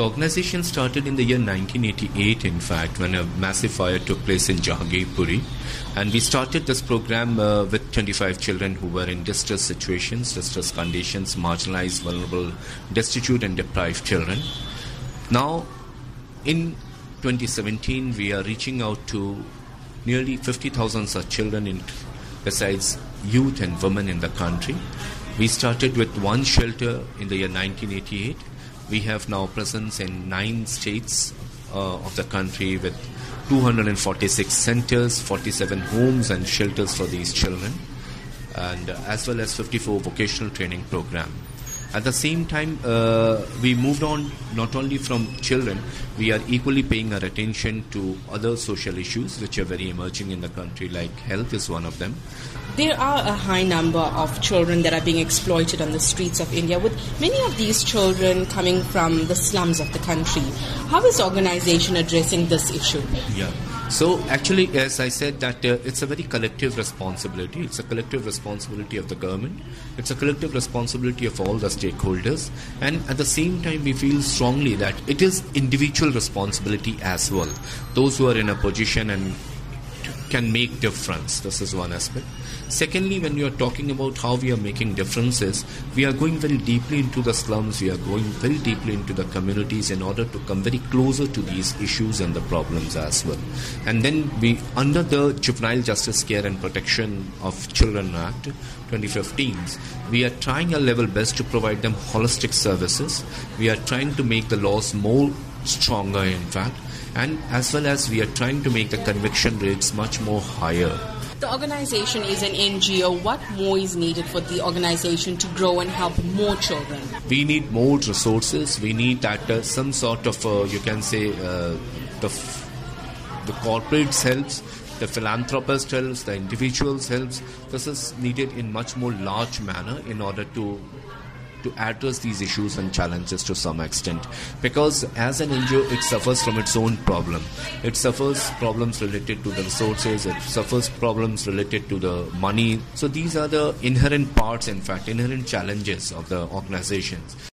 The organization started in the year 1988, in fact, when a massive fire took place in Jahangirpuri. And we started this program uh, with 25 children who were in distress situations, distress conditions, marginalized, vulnerable, destitute, and deprived children. Now, in 2017, we are reaching out to nearly 50,000 such children, in, besides youth and women in the country. We started with one shelter in the year 1988 we have now presence in nine states uh, of the country with 246 centers, 47 homes and shelters for these children, and uh, as well as 54 vocational training program. At the same time, uh, we moved on not only from children, we are equally paying our attention to other social issues which are very emerging in the country, like health is one of them. There are a high number of children that are being exploited on the streets of India, with many of these children coming from the slums of the country. How is the organization addressing this issue? Yeah. So actually, as I said, that uh, it's a very collective responsibility. It's a collective responsibility of the government. It's a collective responsibility of all the stakeholders. And at the same time, we feel strongly that it is individual responsibility as well. Those who are in a position and can make difference. This is one aspect. Secondly, when you are talking about how we are making differences, we are going very deeply into the slums, we are going very deeply into the communities in order to come very closer to these issues and the problems as well. And then we, under the Juvenile Justice Care and Protection of Children Act 2015, we are trying our level best to provide them holistic services. We are trying to make the laws more stronger, in fact, and as well as we are trying to make the conviction rates much more higher. The organization is an NGO. What more is needed for the organization to grow and help more children? We need more resources. We need that uh, some sort of, uh, you can say, uh, the, f- the corporates helps, the philanthropist helps, the individuals helps. This is needed in much more large manner in order to to address these issues and challenges to some extent. Because as an NGO, it suffers from its own problem. It suffers problems related to the resources, it suffers problems related to the money. So these are the inherent parts, in fact, inherent challenges of the organizations.